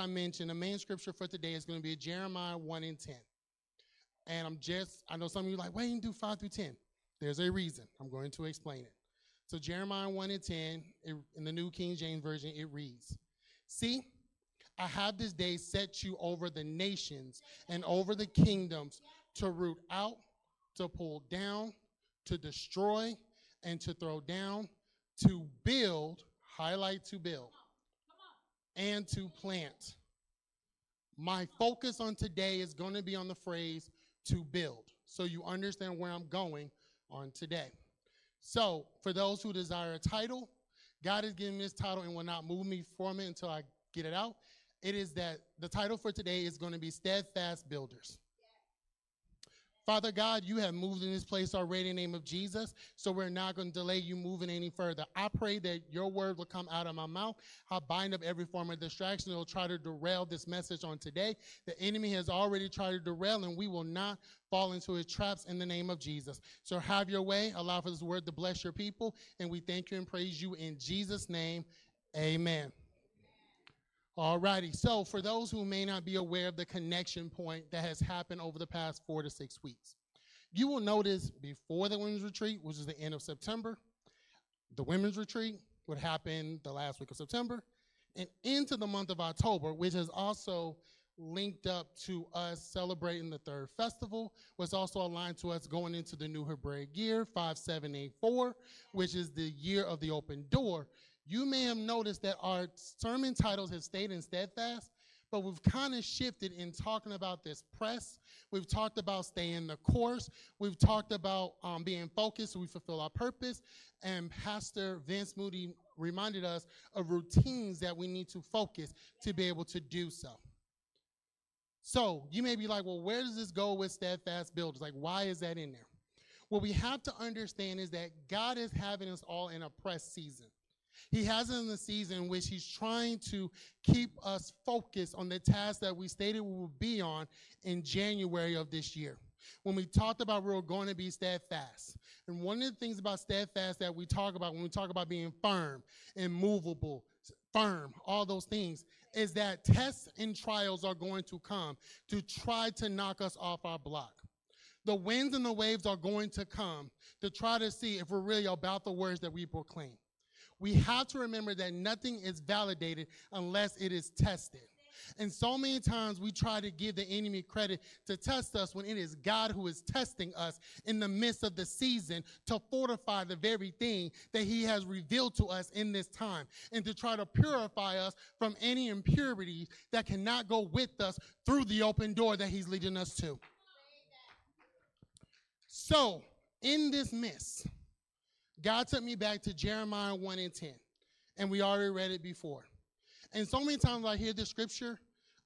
I mentioned, the main scripture for today is going to be Jeremiah 1 and 10. And I'm just, I know some of you like, why didn't you do 5 through 10? There's a reason. I'm going to explain it. So, Jeremiah 1 and 10, it, in the New King James Version, it reads See, I have this day set you over the nations and over the kingdoms to root out, to pull down, to destroy, and to throw down, to build, highlight to build, and to plant. My focus on today is going to be on the phrase to build, so you understand where I'm going on today. So, for those who desire a title, God has given me this title and will not move me from it until I get it out. It is that the title for today is going to be Steadfast Builders. Father God, you have moved in this place already in the name of Jesus, so we're not going to delay you moving any further. I pray that your word will come out of my mouth. I bind up every form of distraction that will try to derail this message on today. The enemy has already tried to derail, and we will not fall into his traps in the name of Jesus. So have your way. Allow for this word to bless your people, and we thank you and praise you in Jesus' name. Amen. All righty. So, for those who may not be aware of the connection point that has happened over the past four to six weeks, you will notice before the women's retreat, which is the end of September, the women's retreat would happen the last week of September, and into the month of October, which is also linked up to us celebrating the third festival, was also aligned to us going into the new Hebraic year, 5784, which is the year of the open door you may have noticed that our sermon titles have stayed in steadfast, but we've kind of shifted in talking about this press. We've talked about staying the course. We've talked about um, being focused so we fulfill our purpose. And Pastor Vince Moody reminded us of routines that we need to focus to be able to do so. So you may be like, well, where does this go with steadfast builders? Like, why is that in there? What we have to understand is that God is having us all in a press season. He has in the season in which he's trying to keep us focused on the task that we stated we would be on in January of this year. When we talked about we were going to be steadfast. And one of the things about steadfast that we talk about when we talk about being firm, immovable, firm, all those things, is that tests and trials are going to come to try to knock us off our block. The winds and the waves are going to come to try to see if we're really about the words that we proclaim we have to remember that nothing is validated unless it is tested. And so many times we try to give the enemy credit to test us when it is God who is testing us in the midst of the season to fortify the very thing that he has revealed to us in this time and to try to purify us from any impurities that cannot go with us through the open door that he's leading us to. So, in this midst, God took me back to Jeremiah 1 and 10, and we already read it before. And so many times I hear this scripture,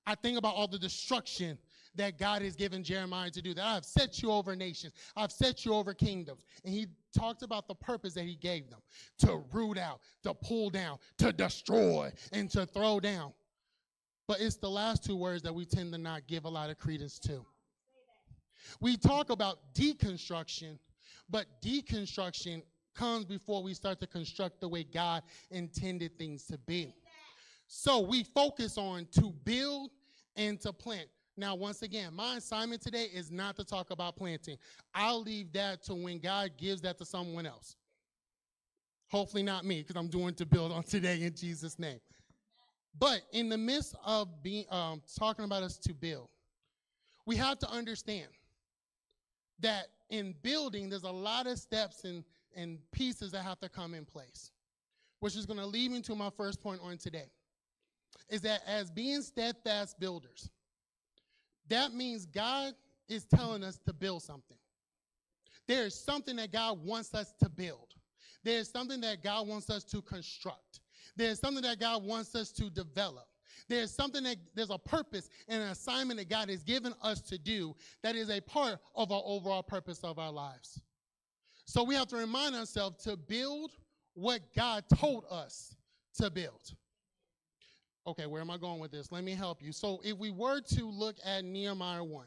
I think about all the destruction that God has given Jeremiah to do. That I've set you over nations, I've set you over kingdoms. And he talked about the purpose that he gave them to root out, to pull down, to destroy, and to throw down. But it's the last two words that we tend to not give a lot of credence to. We talk about deconstruction, but deconstruction comes before we start to construct the way God intended things to be. So we focus on to build and to plant. Now, once again, my assignment today is not to talk about planting. I'll leave that to when God gives that to someone else. Hopefully, not me, because I'm doing to build on today in Jesus' name. But in the midst of being um, talking about us to build, we have to understand that in building, there's a lot of steps and and pieces that have to come in place. Which is going to lead me to my first point on today. Is that as being steadfast builders, that means God is telling us to build something. There is something that God wants us to build. There is something that God wants us to construct. There's something that God wants us to develop. There's something that there's a purpose and an assignment that God has given us to do that is a part of our overall purpose of our lives. So we have to remind ourselves to build what God told us to build. Okay, where am I going with this? Let me help you. So if we were to look at Nehemiah 1,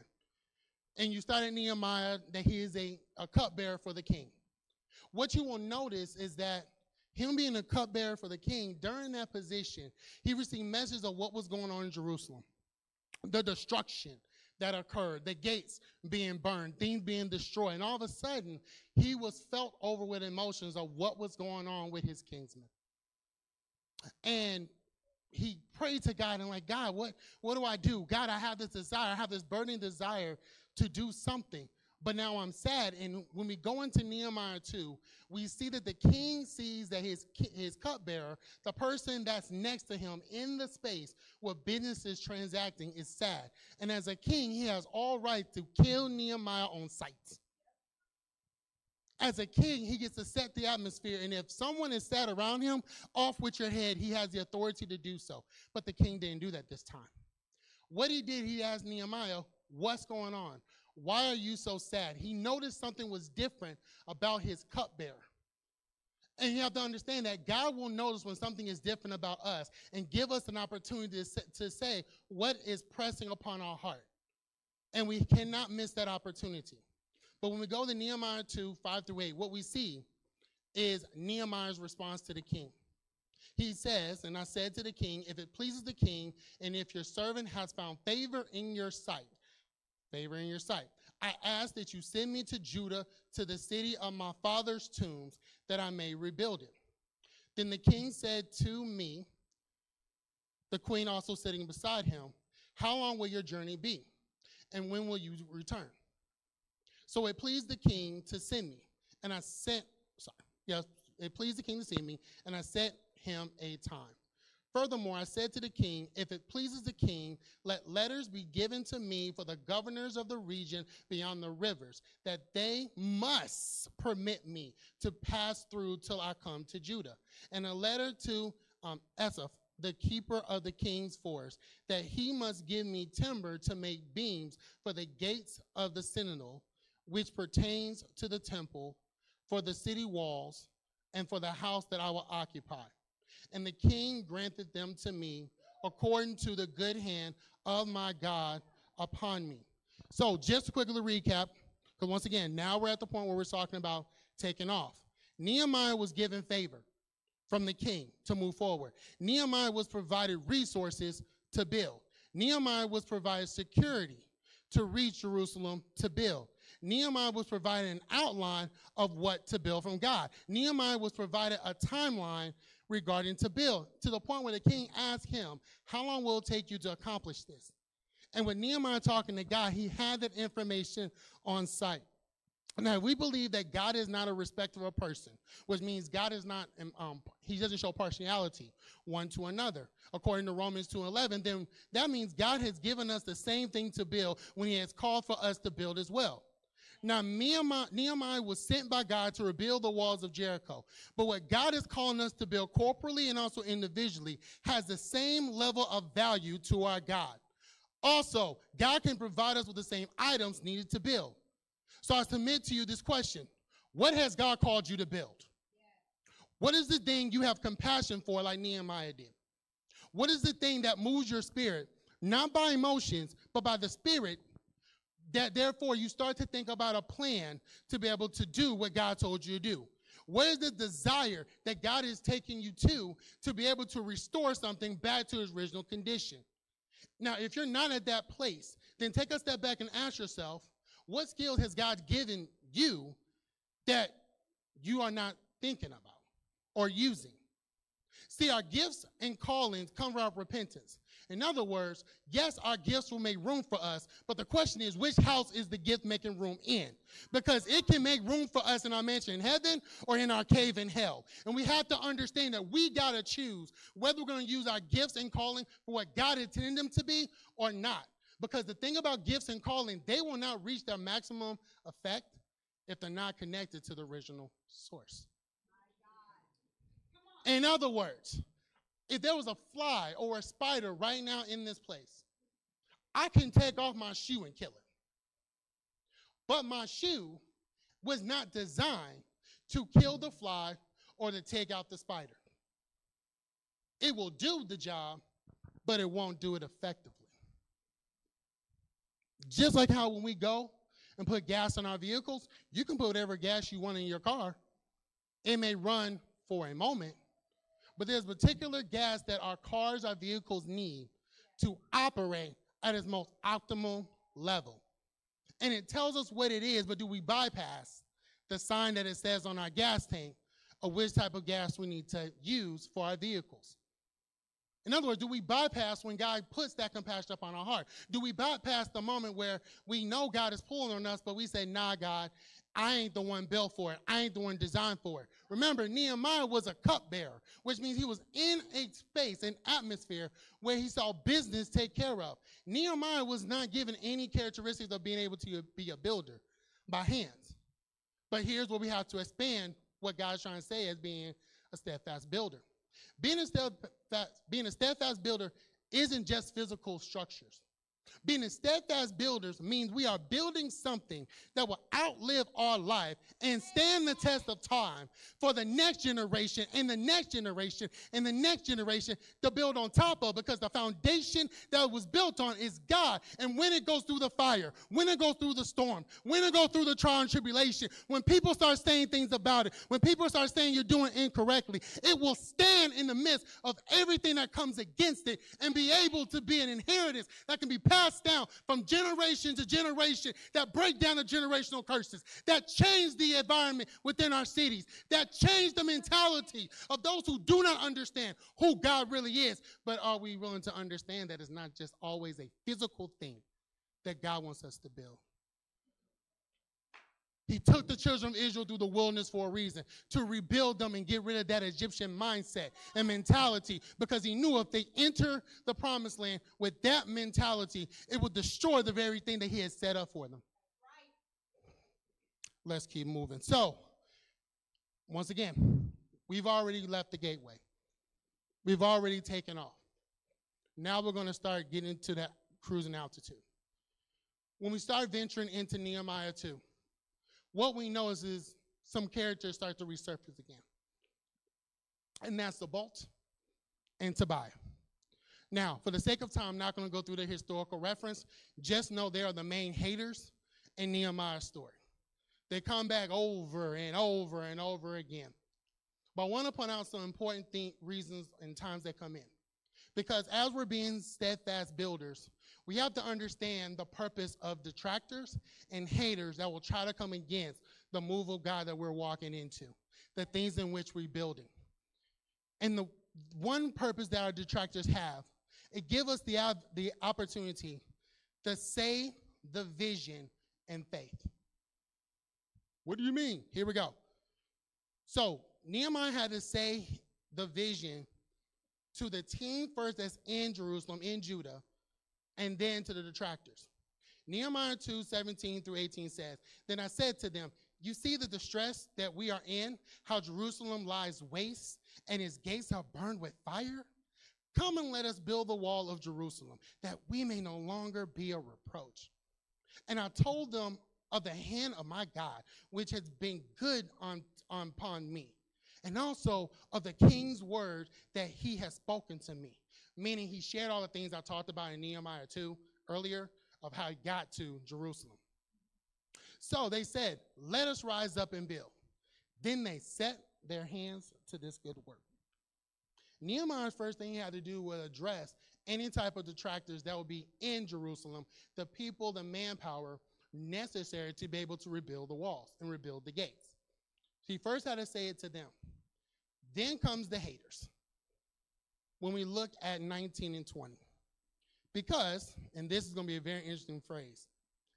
and you start at Nehemiah that he is a, a cupbearer for the king, what you will notice is that him being a cupbearer for the king, during that position, he received messages of what was going on in Jerusalem, the destruction that occurred, the gates being burned, things being destroyed. And all of a sudden, he was felt over with emotions of what was going on with his kinsman. And he prayed to God and like, God, what, what do I do? God, I have this desire, I have this burning desire to do something. But now I'm sad. And when we go into Nehemiah 2, we see that the king sees that his, his cupbearer, the person that's next to him in the space where business is transacting, is sad. And as a king, he has all right to kill Nehemiah on sight. As a king, he gets to set the atmosphere. And if someone is sad around him, off with your head, he has the authority to do so. But the king didn't do that this time. What he did, he asked Nehemiah, What's going on? Why are you so sad? He noticed something was different about his cupbearer. And you have to understand that God will notice when something is different about us and give us an opportunity to say what is pressing upon our heart. And we cannot miss that opportunity. But when we go to Nehemiah 2 5 through 8, what we see is Nehemiah's response to the king. He says, And I said to the king, If it pleases the king, and if your servant has found favor in your sight, favor in your sight. I ask that you send me to Judah, to the city of my father's tombs, that I may rebuild it. Then the king said to me, the queen also sitting beside him, How long will your journey be? And when will you return? So it pleased the king to send me. And I sent, sorry, yes, it pleased the king to see me, and I set him a time. Furthermore, I said to the king, If it pleases the king, let letters be given to me for the governors of the region beyond the rivers, that they must permit me to pass through till I come to Judah. And a letter to um, Asaph, the keeper of the king's forest, that he must give me timber to make beams for the gates of the citadel, which pertains to the temple, for the city walls, and for the house that I will occupy and the king granted them to me according to the good hand of my God upon me. So, just quickly recap, because once again, now we're at the point where we're talking about taking off. Nehemiah was given favor from the king to move forward. Nehemiah was provided resources to build. Nehemiah was provided security to reach Jerusalem to build. Nehemiah was provided an outline of what to build from God. Nehemiah was provided a timeline regarding to build, to the point where the king asked him, How long will it take you to accomplish this? And with Nehemiah talking to God, he had that information on site. Now, we believe that God is not a respecter of person, which means God is not, um, um he doesn't show partiality one to another. According to Romans 2.11, then that means God has given us the same thing to build when he has called for us to build as well. Now, Nehemiah, Nehemiah was sent by God to rebuild the walls of Jericho. But what God is calling us to build corporately and also individually has the same level of value to our God. Also, God can provide us with the same items needed to build. So I submit to you this question What has God called you to build? What is the thing you have compassion for, like Nehemiah did? What is the thing that moves your spirit, not by emotions, but by the spirit that therefore you start to think about a plan to be able to do what God told you to do. What is the desire that God is taking you to to be able to restore something back to its original condition? Now, if you're not at that place, then take a step back and ask yourself, what skill has God given you that you are not thinking about or using? See, our gifts and callings come from repentance. In other words, yes, our gifts will make room for us, but the question is, which house is the gift making room in? Because it can make room for us in our mansion in heaven or in our cave in hell. And we have to understand that we got to choose whether we're going to use our gifts and calling for what God intended them to be or not. Because the thing about gifts and calling, they will not reach their maximum effect if they're not connected to the original source. In other words, if there was a fly or a spider right now in this place, I can take off my shoe and kill it. But my shoe was not designed to kill the fly or to take out the spider. It will do the job, but it won't do it effectively. Just like how when we go and put gas in our vehicles, you can put whatever gas you want in your car. It may run for a moment, but there's particular gas that our cars, our vehicles need to operate at its most optimal level. And it tells us what it is, but do we bypass the sign that it says on our gas tank of which type of gas we need to use for our vehicles? In other words, do we bypass when God puts that compassion up on our heart? Do we bypass the moment where we know God is pulling on us, but we say, nah, God, I ain't the one built for it. I ain't the one designed for it. Remember, Nehemiah was a cupbearer, which means he was in a space, an atmosphere where he saw business take care of. Nehemiah was not given any characteristics of being able to be a builder by hands. But here's where we have to expand what God's trying to say as being a steadfast builder. Being a steadfast, being a steadfast builder isn't just physical structures. Being steadfast builders means we are building something that will outlive our life and stand the test of time for the next generation and the next generation and the next generation to build on top of because the foundation that was built on is God. And when it goes through the fire, when it goes through the storm, when it goes through the trial and tribulation, when people start saying things about it, when people start saying you're doing incorrectly, it will stand in the midst of everything that comes against it and be able to be an inheritance that can be passed passed down from generation to generation that break down the generational curses, that change the environment within our cities, that change the mentality of those who do not understand who God really is. But are we willing to understand that it's not just always a physical thing that God wants us to build? He took the children of Israel through the wilderness for a reason to rebuild them and get rid of that Egyptian mindset and mentality because he knew if they enter the promised land with that mentality, it would destroy the very thing that he had set up for them. Let's keep moving. So, once again, we've already left the gateway, we've already taken off. Now we're going to start getting to that cruising altitude. When we start venturing into Nehemiah 2, what we know is, is some characters start to resurface again. And that's Sanballat and Tobiah. Now, for the sake of time, I'm not going to go through the historical reference. Just know they are the main haters in Nehemiah's story. They come back over and over and over again. But I want to point out some important reasons and times they come in. Because as we're being steadfast builders, we have to understand the purpose of detractors and haters that will try to come against the move of God that we're walking into, the things in which we're building. And the one purpose that our detractors have, it gives us the, the opportunity to say the vision and faith. What do you mean? Here we go. So Nehemiah had to say the vision to the team first that's in Jerusalem, in Judah, and then to the detractors. Nehemiah 2 17 through 18 says, Then I said to them, You see the distress that we are in, how Jerusalem lies waste and its gates are burned with fire? Come and let us build the wall of Jerusalem, that we may no longer be a reproach. And I told them of the hand of my God, which has been good on, on upon me, and also of the king's word that he has spoken to me meaning he shared all the things I talked about in Nehemiah 2 earlier of how he got to Jerusalem. So they said, Let us rise up and build. Then they set their hands to this good work. Nehemiah's first thing he had to do was address any type of detractors that would be in Jerusalem, the people, the manpower necessary to be able to rebuild the walls and rebuild the gates. He first had to say it to them. Then comes the haters when we look at 19 and 20. Because, and this is going to be a very interesting phrase.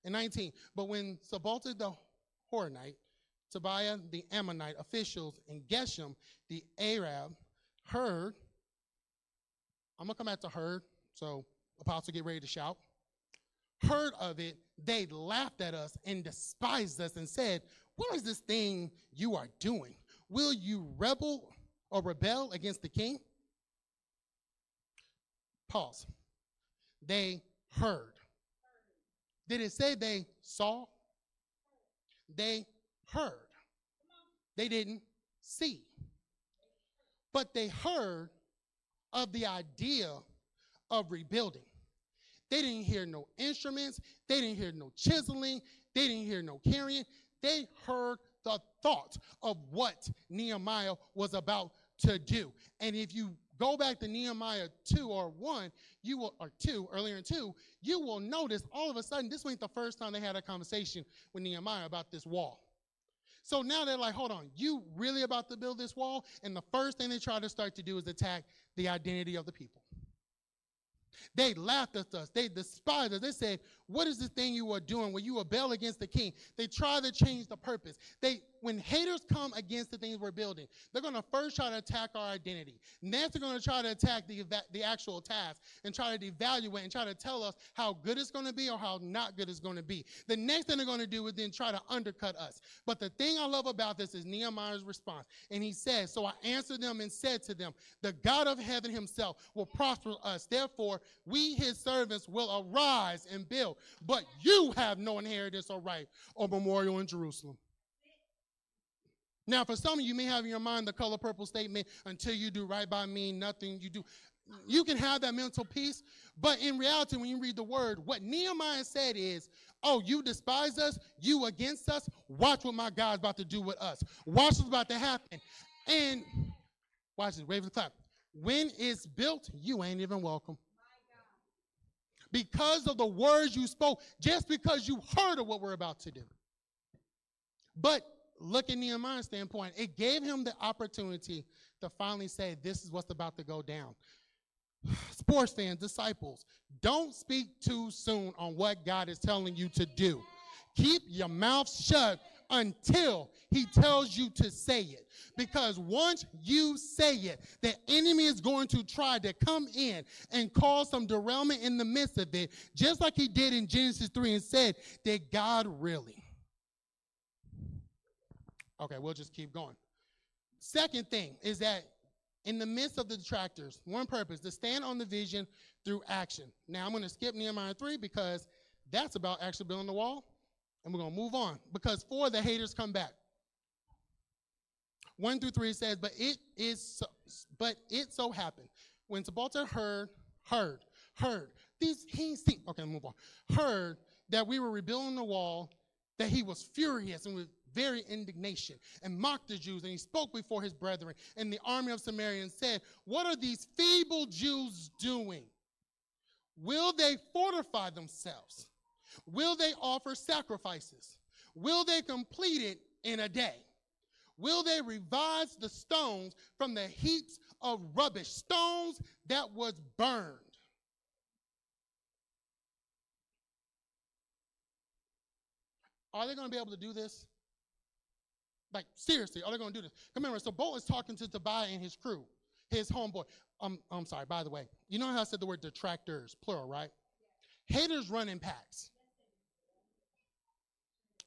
In 19, but when Sanballat the Horonite, Tobiah the Ammonite officials, and Geshem the Arab heard, I'm going to come back to heard, so apostle get ready to shout. Heard of it, they laughed at us and despised us and said, What is this thing you are doing? Will you rebel or rebel against the king? Pause. They heard. Did it say they saw? They heard. They didn't see. But they heard of the idea of rebuilding. They didn't hear no instruments. They didn't hear no chiseling. They didn't hear no carrying. They heard the thought of what Nehemiah was about to do. And if you go back to Nehemiah 2 or 1, you will, or 2, earlier in 2, you will notice all of a sudden, this wasn't the first time they had a conversation with Nehemiah about this wall. So now they're like, hold on, you really about to build this wall? And the first thing they try to start to do is attack the identity of the people. They laughed at us. They despised us. They said, What is this thing you are doing when you rebel against the king? They try to change the purpose. They when haters come against the things we're building, they're going to first try to attack our identity. Next, they're going to try to attack the, the actual task and try to devaluate and try to tell us how good it's going to be or how not good it's going to be. The next thing they're going to do is then try to undercut us. But the thing I love about this is Nehemiah's response. And he says, So I answered them and said to them, The God of heaven himself will prosper us. Therefore, we, his servants, will arise and build. But you have no inheritance or right or memorial in Jerusalem. Now, for some of you, may have in your mind the color purple statement until you do right by me, nothing you do. You can have that mental peace, but in reality, when you read the word, what Nehemiah said is, Oh, you despise us, you against us, watch what my God's about to do with us. Watch what's about to happen. And watch this, wave the clap. When it's built, you ain't even welcome. Because of the words you spoke, just because you heard of what we're about to do. But look at Nehemiah's standpoint, it gave him the opportunity to finally say, This is what's about to go down. Sports fans, disciples, don't speak too soon on what God is telling you to do. Keep your mouth shut until he tells you to say it. Because once you say it, the enemy is going to try to come in and cause some derailment in the midst of it, just like he did in Genesis 3 and said, Did God really? Okay, we'll just keep going. Second thing is that in the midst of the detractors, one purpose to stand on the vision through action. Now I'm going to skip Nehemiah 3 because that's about actually building the wall, and we're going to move on because four the haters come back. One through three says, but it is so, but it so happened when Sanballat heard, heard, heard these he seen okay, move on, heard that we were rebuilding the wall, that he was furious and with very indignation and mocked the Jews. And he spoke before his brethren and the army of Samaria and said, What are these feeble Jews doing? Will they fortify themselves? Will they offer sacrifices? Will they complete it in a day? Will they revise the stones from the heaps of rubbish, stones that was burned? Are they going to be able to do this? Like, seriously, are they going to do this? Come here. So Bo is talking to Tobiah and his crew, his homeboy. Um, I'm sorry, by the way. You know how I said the word detractors, plural, right? Haters run in packs.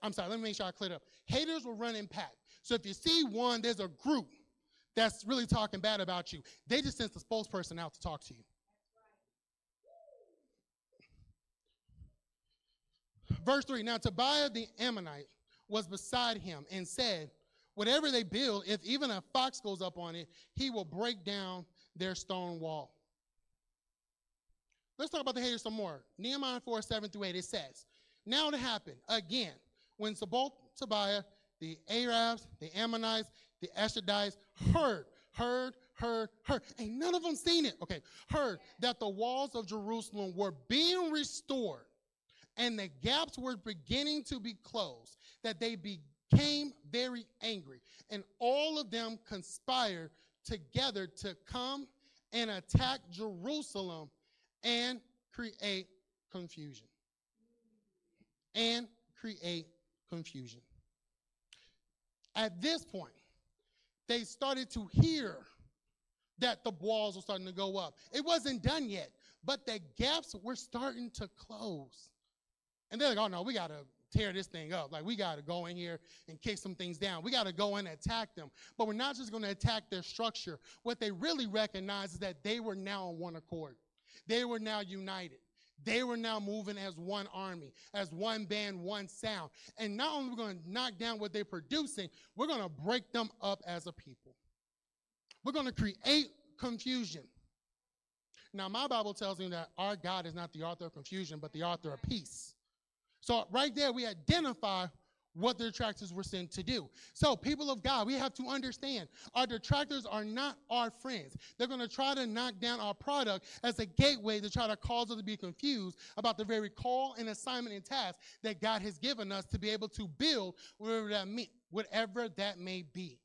I'm sorry, let me make sure I clear it up. Haters will run in packs. So if you see one, there's a group that's really talking bad about you. They just sent the spokesperson out to talk to you. Verse 3 Now Tobiah the Ammonite was beside him and said, Whatever they build, if even a fox goes up on it, he will break down their stone wall. Let's talk about the haters some more. Nehemiah 4 7 through 8, it says, Now it happened again when Tobiah, the Arabs, the Ammonites, the Ashdodites heard, heard, heard, heard, and none of them seen it. Okay, heard that the walls of Jerusalem were being restored and the gaps were beginning to be closed, that they became very angry. And all of them conspired together to come and attack Jerusalem and create confusion. And create confusion. At this point, they started to hear that the walls were starting to go up. It wasn't done yet, but the gaps were starting to close. And they're like, oh no, we got to tear this thing up. Like, we got to go in here and kick some things down. We got to go in and attack them. But we're not just going to attack their structure. What they really recognize is that they were now on one accord, they were now united. They were now moving as one army, as one band, one sound. And not only are we going to knock down what they're producing, we're going to break them up as a people. We're going to create confusion. Now, my Bible tells me that our God is not the author of confusion, but the author of peace. So right there, we identify what the detractors were sent to do. So, people of God, we have to understand our detractors are not our friends. They're going to try to knock down our product as a gateway to try to cause us to be confused about the very call and assignment and task that God has given us to be able to build whatever that, whatever that may be.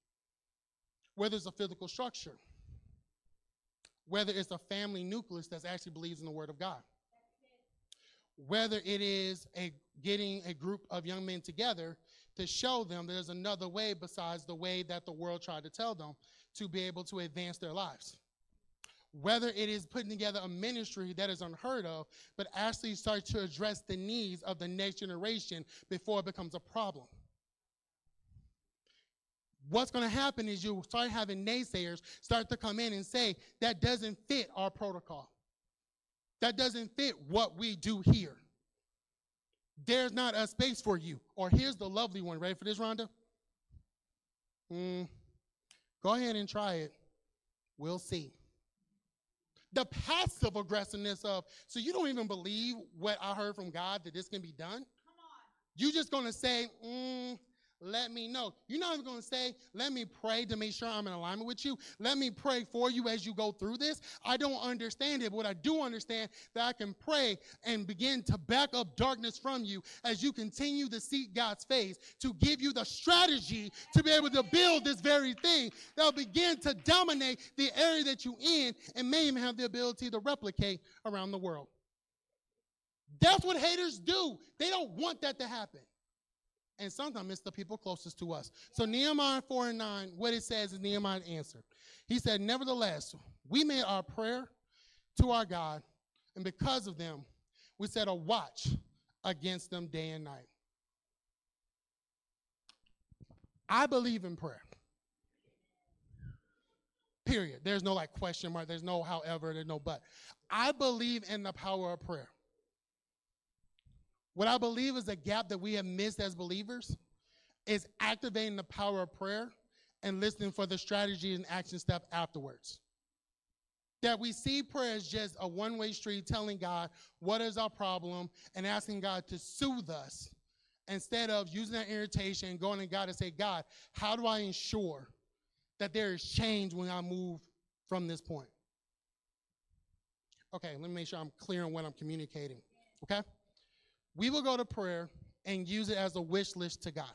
Whether it's a physical structure, whether it's a family nucleus that actually believes in the Word of God whether it is a getting a group of young men together to show them there's another way besides the way that the world tried to tell them to be able to advance their lives. Whether it is putting together a ministry that is unheard of, but actually start to address the needs of the next generation before it becomes a problem. What's going to happen is you start having naysayers start to come in and say, that doesn't fit our protocol. That doesn't fit what we do here. There's not a space for you. Or here's the lovely one. Ready for this, Rhonda? Mm, go ahead and try it. We'll see. The passive aggressiveness of, so you don't even believe what I heard from God that this can be done? You just gonna say, mm, let me know. You're not even going to say, let me pray to make sure I'm in alignment with you. Let me pray for you as you go through this. I don't understand it, but I do understand that I can pray and begin to back up darkness from you as you continue to seek God's face to give you the strategy to be able to build this very thing that'll begin to dominate the area that you're in and may even have the ability to replicate around the world. That's what haters do. They don't want that to happen and sometimes it's the people closest to us. So Nehemiah 4 and 9, what it says is Nehemiah answered. He said, Nevertheless, we made our prayer to our God, and because of them, we set a watch against them day and night. I believe in prayer. Period. There's no like question mark, there's no however, there's no but. I believe in the power of prayer. What I believe is a gap that we have missed as believers is activating the power of prayer and listening for the strategy and action step afterwards. That we see prayer as just a one way street telling God what is our problem and asking God to soothe us instead of using that irritation and going to God and say, God, how do I ensure that there is change when I move from this point? Okay, let me make sure I'm clear on what I'm communicating. Okay? We will go to prayer and use it as a wish list to God.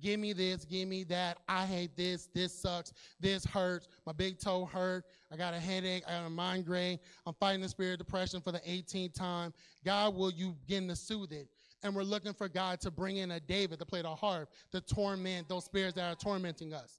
Give me this, give me that. I hate this. This sucks. This hurts. My big toe hurt. I got a headache. I got a migraine. I'm fighting the spirit of depression for the 18th time. God, will you begin to soothe it? And we're looking for God to bring in a David to play the harp to torment those spirits that are tormenting us.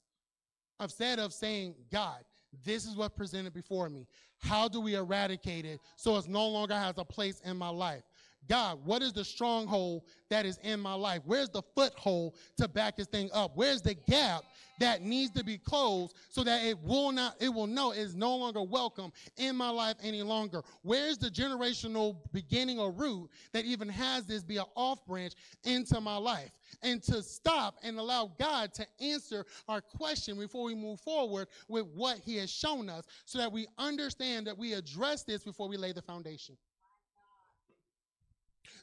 Instead of saying, God, this is what presented before me. How do we eradicate it so it no longer has a place in my life? God, what is the stronghold that is in my life? Where's the foothold to back this thing up? Where's the gap that needs to be closed so that it will not, it will know is no longer welcome in my life any longer? Where's the generational beginning or root that even has this be an off branch into my life? And to stop and allow God to answer our question before we move forward with what He has shown us so that we understand that we address this before we lay the foundation.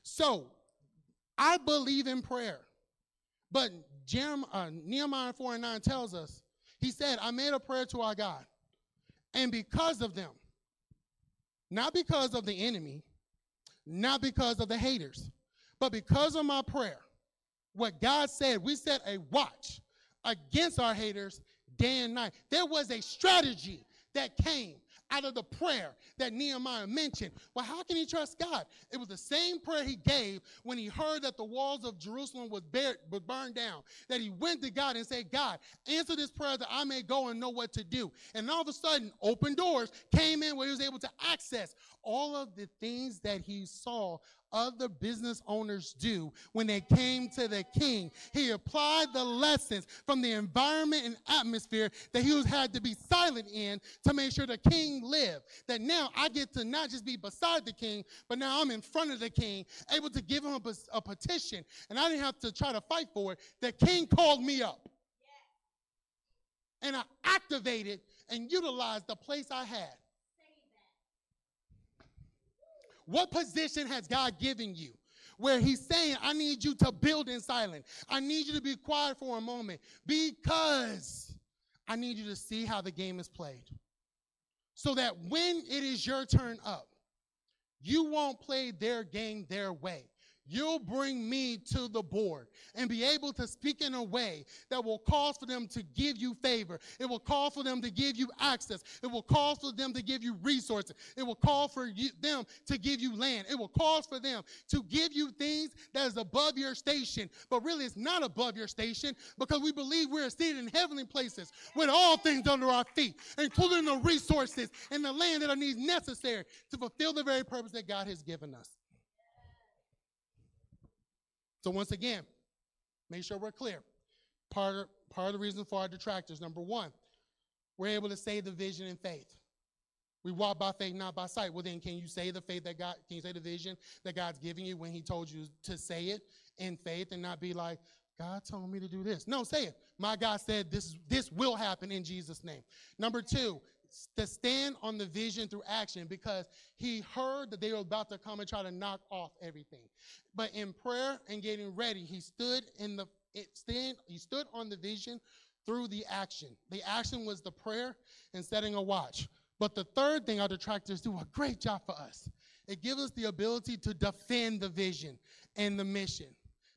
So I believe in prayer. But Jeremiah, uh, Nehemiah 4 and 9 tells us, he said, I made a prayer to our God. And because of them, not because of the enemy, not because of the haters, but because of my prayer, what God said, we set a watch against our haters day and night. There was a strategy that came out of the prayer that Nehemiah mentioned. Well, how can he trust God? It was the same prayer he gave when he heard that the walls of Jerusalem was, burned down, that he went to God and said, God, answer this prayer that I may go and know what to do. And all of a sudden, open doors came in where he was able to access all of the things that he saw other business owners do when they came to the king. He applied the lessons from the environment and atmosphere that he was had to be silent in to make sure the king lived. That now I get to not just be beside the king, but now I'm in front of the king, able to give him a, a petition. And I didn't have to try to fight for it. The king called me up. And I activated and utilized the place I had. What position has God given you? where he's saying, I need you to build in silence. I need you to be quiet for a moment because I need you to see how the game is played. So that when it is your turn up, you won't play their game their way you'll bring me to the board and be able to speak in a way that will cause for them to give you favor. It will call for them to give you access. It will call for them to give you resources. It will call for you, them to give you land. It will cause for them to give you things that is above your station, but really it's not above your station because we believe we're seated in heavenly places with all things under our feet, including the resources and the land that are needs necessary to fulfill the very purpose that God has given us. So once again, make sure we're clear. Part of, part of the reason for our detractors, number one, we're able to say the vision in faith. We walk by faith, not by sight. Well, then, can you say the faith that God, can you say the vision that God's giving you when He told you to say it in faith and not be like, God told me to do this? No, say it. My God said this, this will happen in Jesus' name. Number two, to stand on the vision through action because he heard that they were about to come and try to knock off everything. But in prayer and getting ready, he stood in the stand he stood on the vision through the action. The action was the prayer and setting a watch. But the third thing our detractors do a great job for us. It gives us the ability to defend the vision and the mission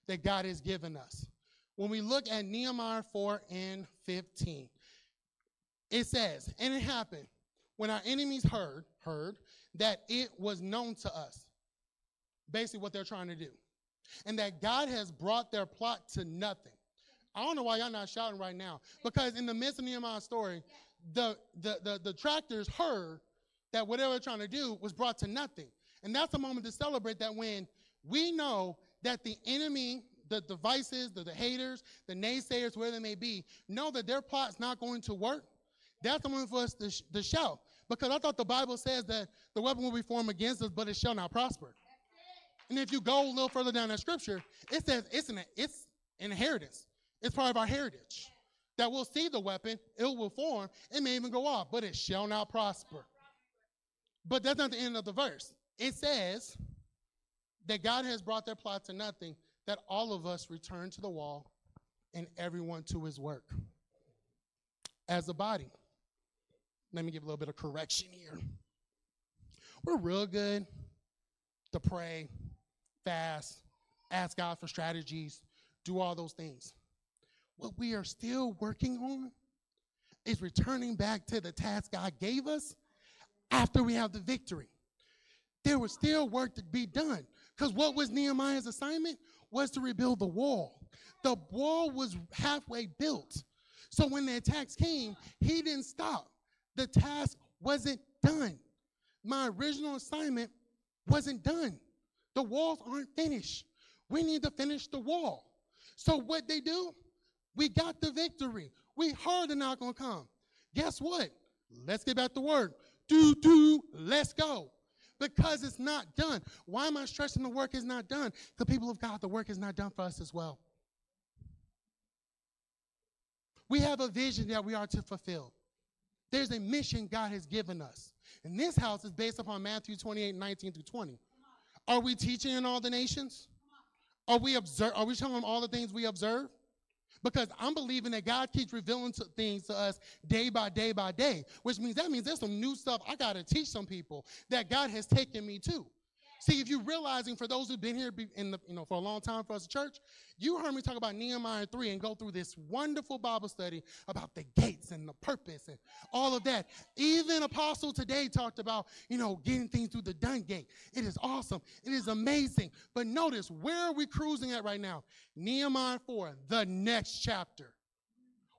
that God has given us. When we look at Nehemiah 4 and 15, it says, and it happened when our enemies heard, heard that it was known to us. Basically, what they're trying to do. And that God has brought their plot to nothing. I don't know why y'all not shouting right now. Because in the midst of Nehemiah's story, the, the, the, the tractors heard that whatever they're trying to do was brought to nothing. And that's a moment to celebrate that when we know that the enemy, the devices, the, the haters, the naysayers, where they may be, know that their plot's not going to work that's the one for us to, sh- to shout. Because I thought the Bible says that the weapon will be formed against us, but it shall not prosper. And if you go a little further down that scripture, it says it's an it's inheritance. It's part of our heritage. That we'll see the weapon, it will form, it may even go off, but it shall not prosper. But that's not the end of the verse. It says that God has brought their plot to nothing, that all of us return to the wall and everyone to his work as a body. Let me give a little bit of correction here. We're real good to pray, fast, ask God for strategies, do all those things. What we are still working on is returning back to the task God gave us after we have the victory. There was still work to be done. Because what was Nehemiah's assignment? Was to rebuild the wall. The wall was halfway built. So when the attacks came, he didn't stop the task wasn't done. My original assignment wasn't done. The walls aren't finished. We need to finish the wall. So what they do? We got the victory. We heard they're not gonna come. Guess what? Let's get back to work. Do do. Let's go. Because it's not done. Why am I stressing the work is not done? The people of God, the work is not done for us as well. We have a vision that we are to fulfill. There's a mission God has given us. And this house is based upon Matthew 28, 19 through 20. Are we teaching in all the nations? Are we observe, are we telling them all the things we observe? Because I'm believing that God keeps revealing things to us day by day by day, which means that means there's some new stuff I got to teach some people that God has taken me to. See, if you're realizing for those who've been here in the, you know, for a long time for us church, you heard me talk about Nehemiah 3 and go through this wonderful Bible study about the gates and the purpose and all of that. Even Apostle today talked about, you know, getting things through the dung gate. It is awesome. It is amazing. But notice, where are we cruising at right now? Nehemiah 4, the next chapter.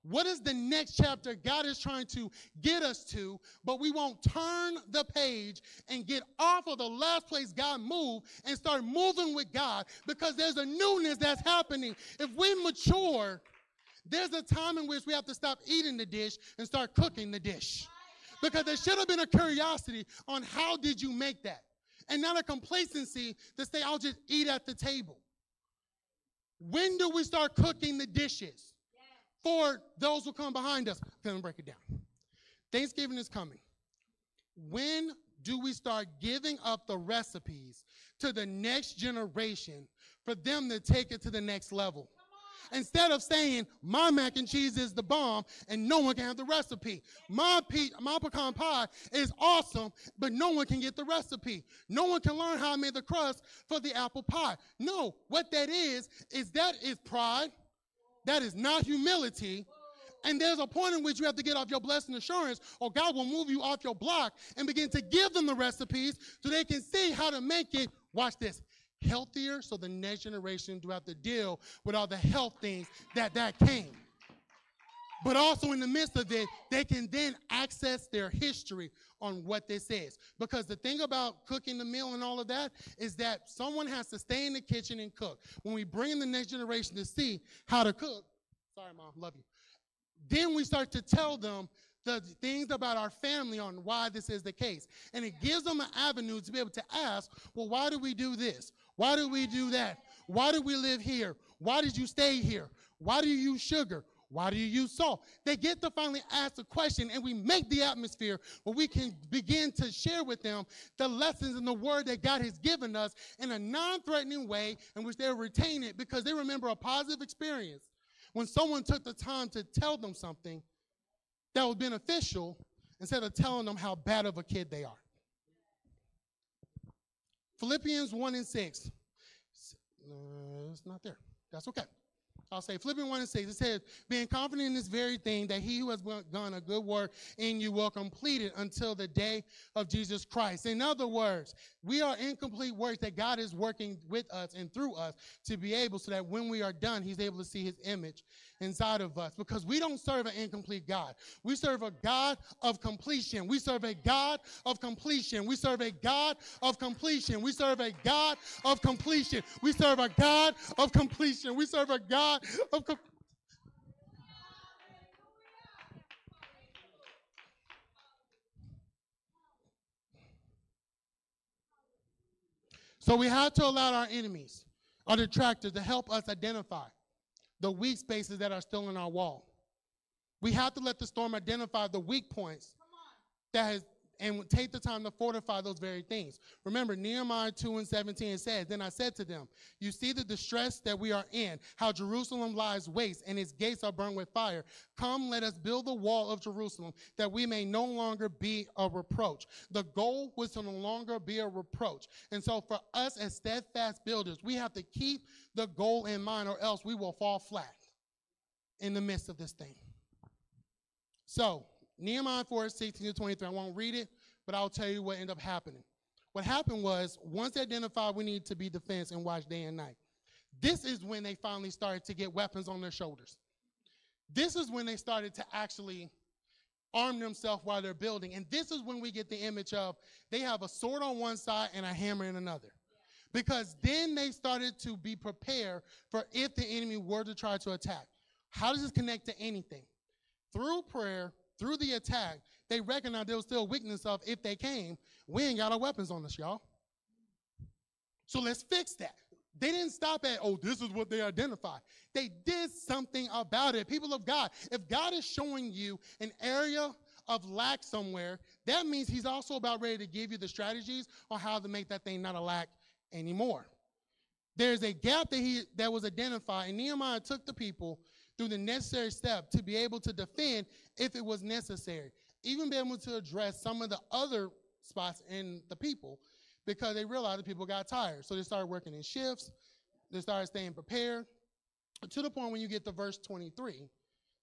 What is the next chapter God is trying to get us to, but we won't turn the page and get off of the last place God moved and start moving with God because there's a newness that's happening. If we mature, there's a time in which we have to stop eating the dish and start cooking the dish. Because there should have been a curiosity on how did you make that? And not a complacency to say, I'll just eat at the table. When do we start cooking the dishes? For those who come behind us. Let me break it down. Thanksgiving is coming. When do we start giving up the recipes to the next generation for them to take it to the next level. Instead of saying my mac and cheese is the bomb and no one can have the recipe. My pe- my pecan pie is awesome, but no one can get the recipe. No one can learn how I made the crust for the apple pie. No, what that is is that is pride. That is not humility. And there's a point in which you have to get off your blessing assurance, or God will move you off your block and begin to give them the recipes so they can see how to make it. Watch this healthier so the next generation do have to deal with all the health things that that came. But also in the midst of it, they can then access their history on what this is. Because the thing about cooking the meal and all of that is that someone has to stay in the kitchen and cook. When we bring in the next generation to see how to cook, sorry, mom, love you. Then we start to tell them the things about our family on why this is the case. And it gives them an avenue to be able to ask, well, why do we do this? Why do we do that? Why do we live here? Why did you stay here? Why do you use sugar? Why do you use salt? They get to finally ask the question, and we make the atmosphere where we can begin to share with them the lessons and the word that God has given us in a non threatening way in which they'll retain it because they remember a positive experience when someone took the time to tell them something that was beneficial instead of telling them how bad of a kid they are. Philippians 1 and 6. Uh, it's not there. That's okay. I'll say Philippians 1 and 6. It says, being confident in this very thing, that he who has begun a good work in you will complete it until the day of Jesus Christ. In other words, we are incomplete works that God is working with us and through us to be able so that when we are done, he's able to see his image inside of us because we don't serve an incomplete God. We serve a God of completion. We serve a God of completion. We serve a God of completion. We serve a God of completion. We serve a God of completion. We serve a God of completion. So we have to allow our enemies, our detractors, to help us identify the weak spaces that are still in our wall. We have to let the storm identify the weak points that has and take the time to fortify those very things. Remember, Nehemiah 2 and 17 says, Then I said to them, You see the distress that we are in, how Jerusalem lies waste and its gates are burned with fire. Come, let us build the wall of Jerusalem that we may no longer be a reproach. The goal was to no longer be a reproach. And so, for us as steadfast builders, we have to keep the goal in mind, or else we will fall flat in the midst of this thing. So, Nehemiah 4, 16 to 23. I won't read it, but I'll tell you what ended up happening. What happened was, once they identified we need to be defense and watch day and night, this is when they finally started to get weapons on their shoulders. This is when they started to actually arm themselves while they're building. And this is when we get the image of they have a sword on one side and a hammer in another. Because then they started to be prepared for if the enemy were to try to attack. How does this connect to anything? Through prayer, through the attack, they recognized there was still weakness of if they came, we ain't got our weapons on us, y'all. So let's fix that. They didn't stop at, oh, this is what they identified. They did something about it. People of God, if God is showing you an area of lack somewhere, that means He's also about ready to give you the strategies on how to make that thing not a lack anymore. There's a gap that he that was identified, and Nehemiah took the people through the necessary step to be able to defend if it was necessary. Even be able to address some of the other spots in the people because they realized the people got tired. So they started working in shifts, they started staying prepared to the point when you get to verse 23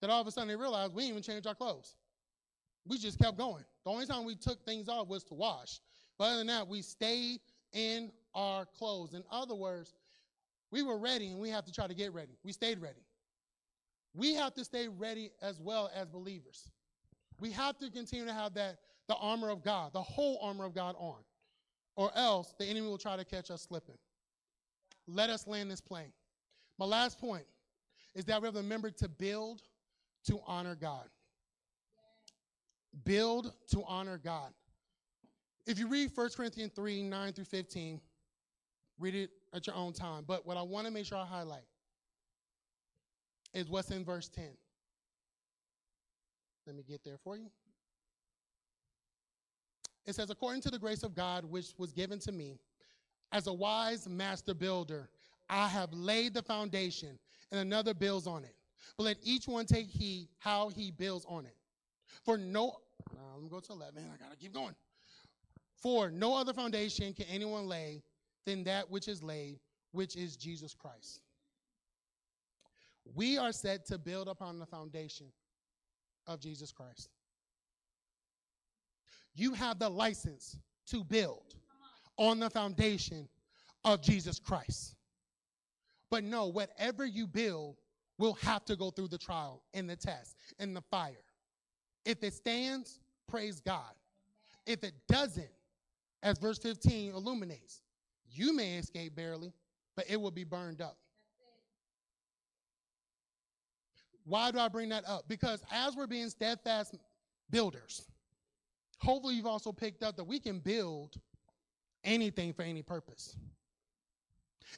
that all of a sudden they realized we didn't even change our clothes. We just kept going. The only time we took things off was to wash. But other than that, we stayed in our clothes. In other words, we were ready and we have to try to get ready. We stayed ready. We have to stay ready as well as believers. We have to continue to have that, the armor of God, the whole armor of God on, or else the enemy will try to catch us slipping. Let us land this plane. My last point is that we have to remember to build to honor God. Build to honor God. If you read 1 Corinthians 3 9 through 15, read it at your own time. But what I want to make sure I highlight is what's in verse 10. Let me get there for you. It says, According to the grace of God which was given to me, as a wise master builder, I have laid the foundation, and another builds on it. But let each one take heed how he builds on it. For no, uh, let me go to 11. I gotta keep going. For no other foundation can anyone lay than that which is laid, which is Jesus Christ. We are set to build upon the foundation of Jesus Christ. You have the license to build on the foundation of Jesus Christ. But no, whatever you build will have to go through the trial and the test and the fire. If it stands, praise God. If it doesn't, as verse 15 illuminates, you may escape barely, but it will be burned up. Why do I bring that up? Because as we're being steadfast builders, hopefully you've also picked up that we can build anything for any purpose.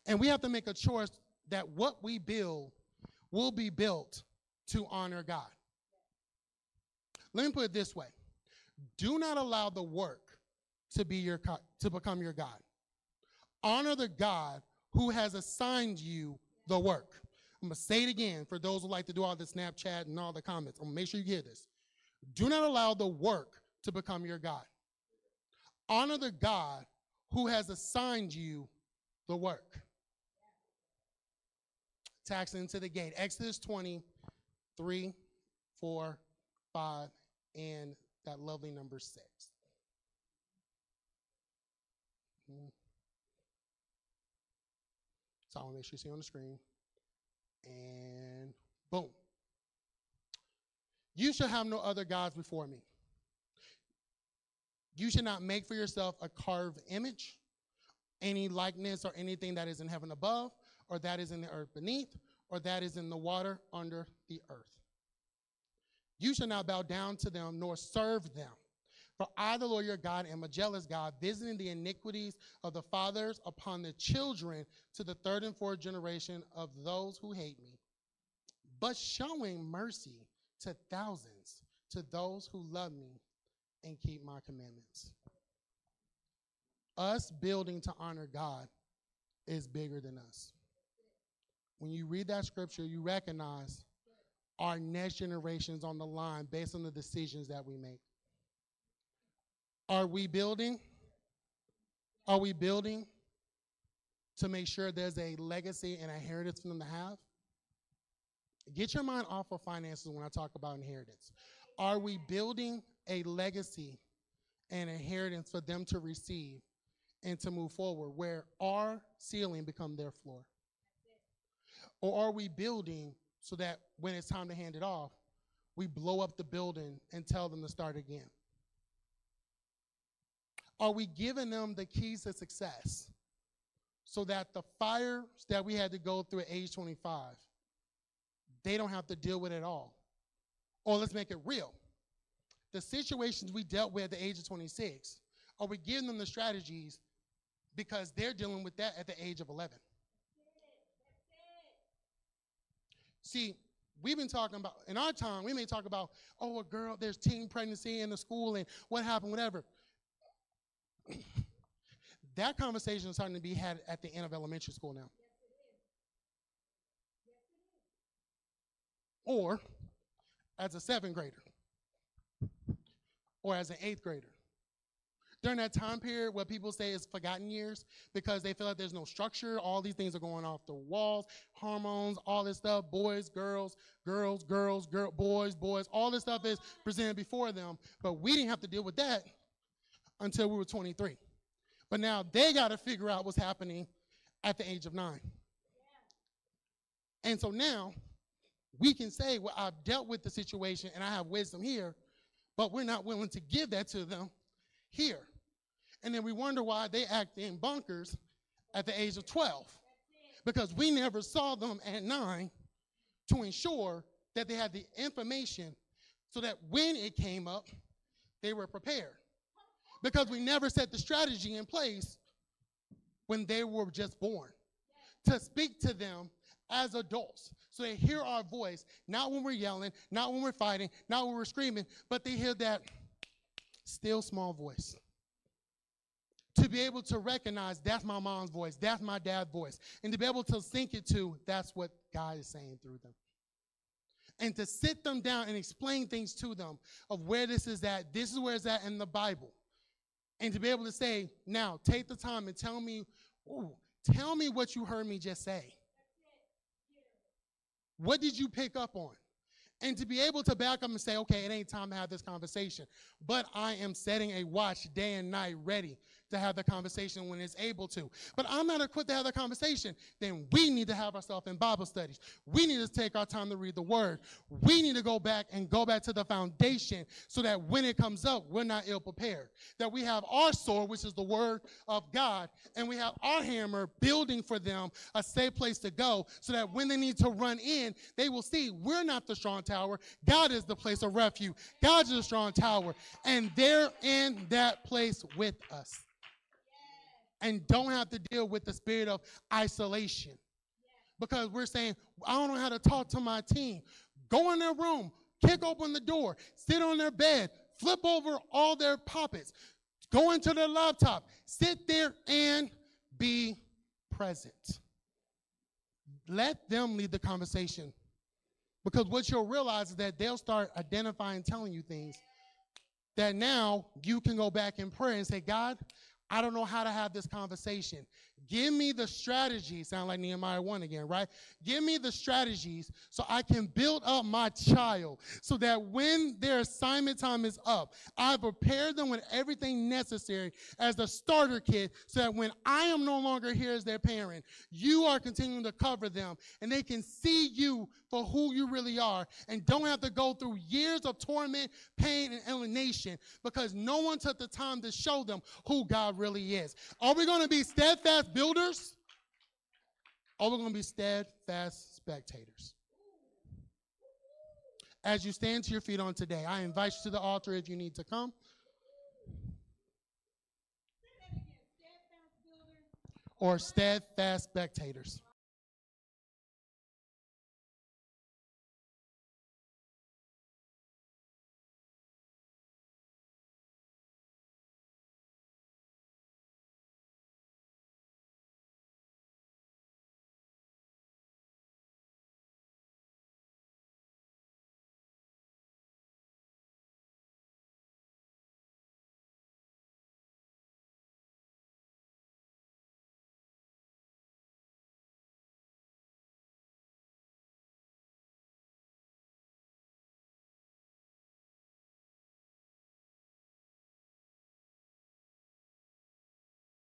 And we have to make a choice that what we build will be built to honor God. Let me put it this way. Do not allow the work to be your to become your God. Honor the God who has assigned you the work. I'm gonna say it again for those who like to do all the Snapchat and all the comments. I'm gonna make sure you hear this. Do not allow the work to become your God. Honor the God who has assigned you the work. Tax into the gate. Exodus 20, 3, 4, 5, and that lovely number 6. Hmm. So I want to make sure you see on the screen. And boom. You shall have no other gods before me. You should not make for yourself a carved image, any likeness or anything that is in heaven above, or that is in the earth beneath, or that is in the water under the earth. You shall not bow down to them nor serve them. For I, the Lord your God, am a jealous God, visiting the iniquities of the fathers upon the children to the third and fourth generation of those who hate me, but showing mercy to thousands, to those who love me and keep my commandments. Us building to honor God is bigger than us. When you read that scripture, you recognize our next generations on the line based on the decisions that we make. Are we building? Are we building to make sure there's a legacy and a heritage for them to have? Get your mind off of finances when I talk about inheritance. Are we building a legacy and inheritance for them to receive and to move forward where our ceiling become their floor? Or are we building so that when it's time to hand it off, we blow up the building and tell them to start again? Are we giving them the keys to success so that the fires that we had to go through at age 25, they don't have to deal with it all? Or let's make it real. The situations we dealt with at the age of 26, are we giving them the strategies because they're dealing with that at the age of 11? See, we've been talking about, in our time, we may talk about, oh, a girl, there's teen pregnancy in the school and what happened, whatever. That conversation is starting to be had at the end of elementary school now. Or as a seventh grader, or as an eighth grader. During that time period where people say it's forgotten years because they feel like there's no structure, all these things are going off the walls, hormones, all this stuff, boys, girls, girls, girls, girl, boys, boys, all this stuff is presented before them. But we didn't have to deal with that until we were 23. But now they got to figure out what's happening at the age of nine. And so now we can say, well, I've dealt with the situation and I have wisdom here, but we're not willing to give that to them here. And then we wonder why they act in bunkers at the age of 12 because we never saw them at nine to ensure that they had the information so that when it came up, they were prepared because we never set the strategy in place when they were just born to speak to them as adults. So they hear our voice, not when we're yelling, not when we're fighting, not when we're screaming, but they hear that still small voice to be able to recognize that's my mom's voice, that's my dad's voice, and to be able to sync it to that's what God is saying through them. And to sit them down and explain things to them of where this is at, this is where it's at in the Bible. And to be able to say, now take the time and tell me, ooh, tell me what you heard me just say. What did you pick up on? And to be able to back up and say, okay, it ain't time to have this conversation, but I am setting a watch day and night ready to have the conversation when it's able to. But I'm not equipped to have the conversation. Then we need to have ourselves in Bible studies. We need to take our time to read the Word. We need to go back and go back to the foundation so that when it comes up, we're not ill prepared. That we have our sword, which is the Word of God, and we have our hammer building for them a safe place to go so that when they need to run in, they will see we're not the strong tower. God is the place of refuge. God is the strong tower. And they're in that place with us and don't have to deal with the spirit of isolation. Because we're saying, I don't know how to talk to my team. Go in their room, kick open the door, sit on their bed, flip over all their puppets, go into their laptop, sit there and be present. Let them lead the conversation. Because what you'll realize is that they'll start identifying, telling you things that now you can go back in prayer and say, God, I don't know how to have this conversation. Give me the strategies. Sound like Nehemiah 1 again, right? Give me the strategies so I can build up my child so that when their assignment time is up, I prepare them with everything necessary as a starter kit so that when I am no longer here as their parent, you are continuing to cover them and they can see you for who you really are and don't have to go through years of torment, pain, and alienation because no one took the time to show them who God really is. Are we going to be steadfast builders? Or we're going to be steadfast spectators? As you stand to your feet on today, I invite you to the altar if you need to come. Or steadfast spectators.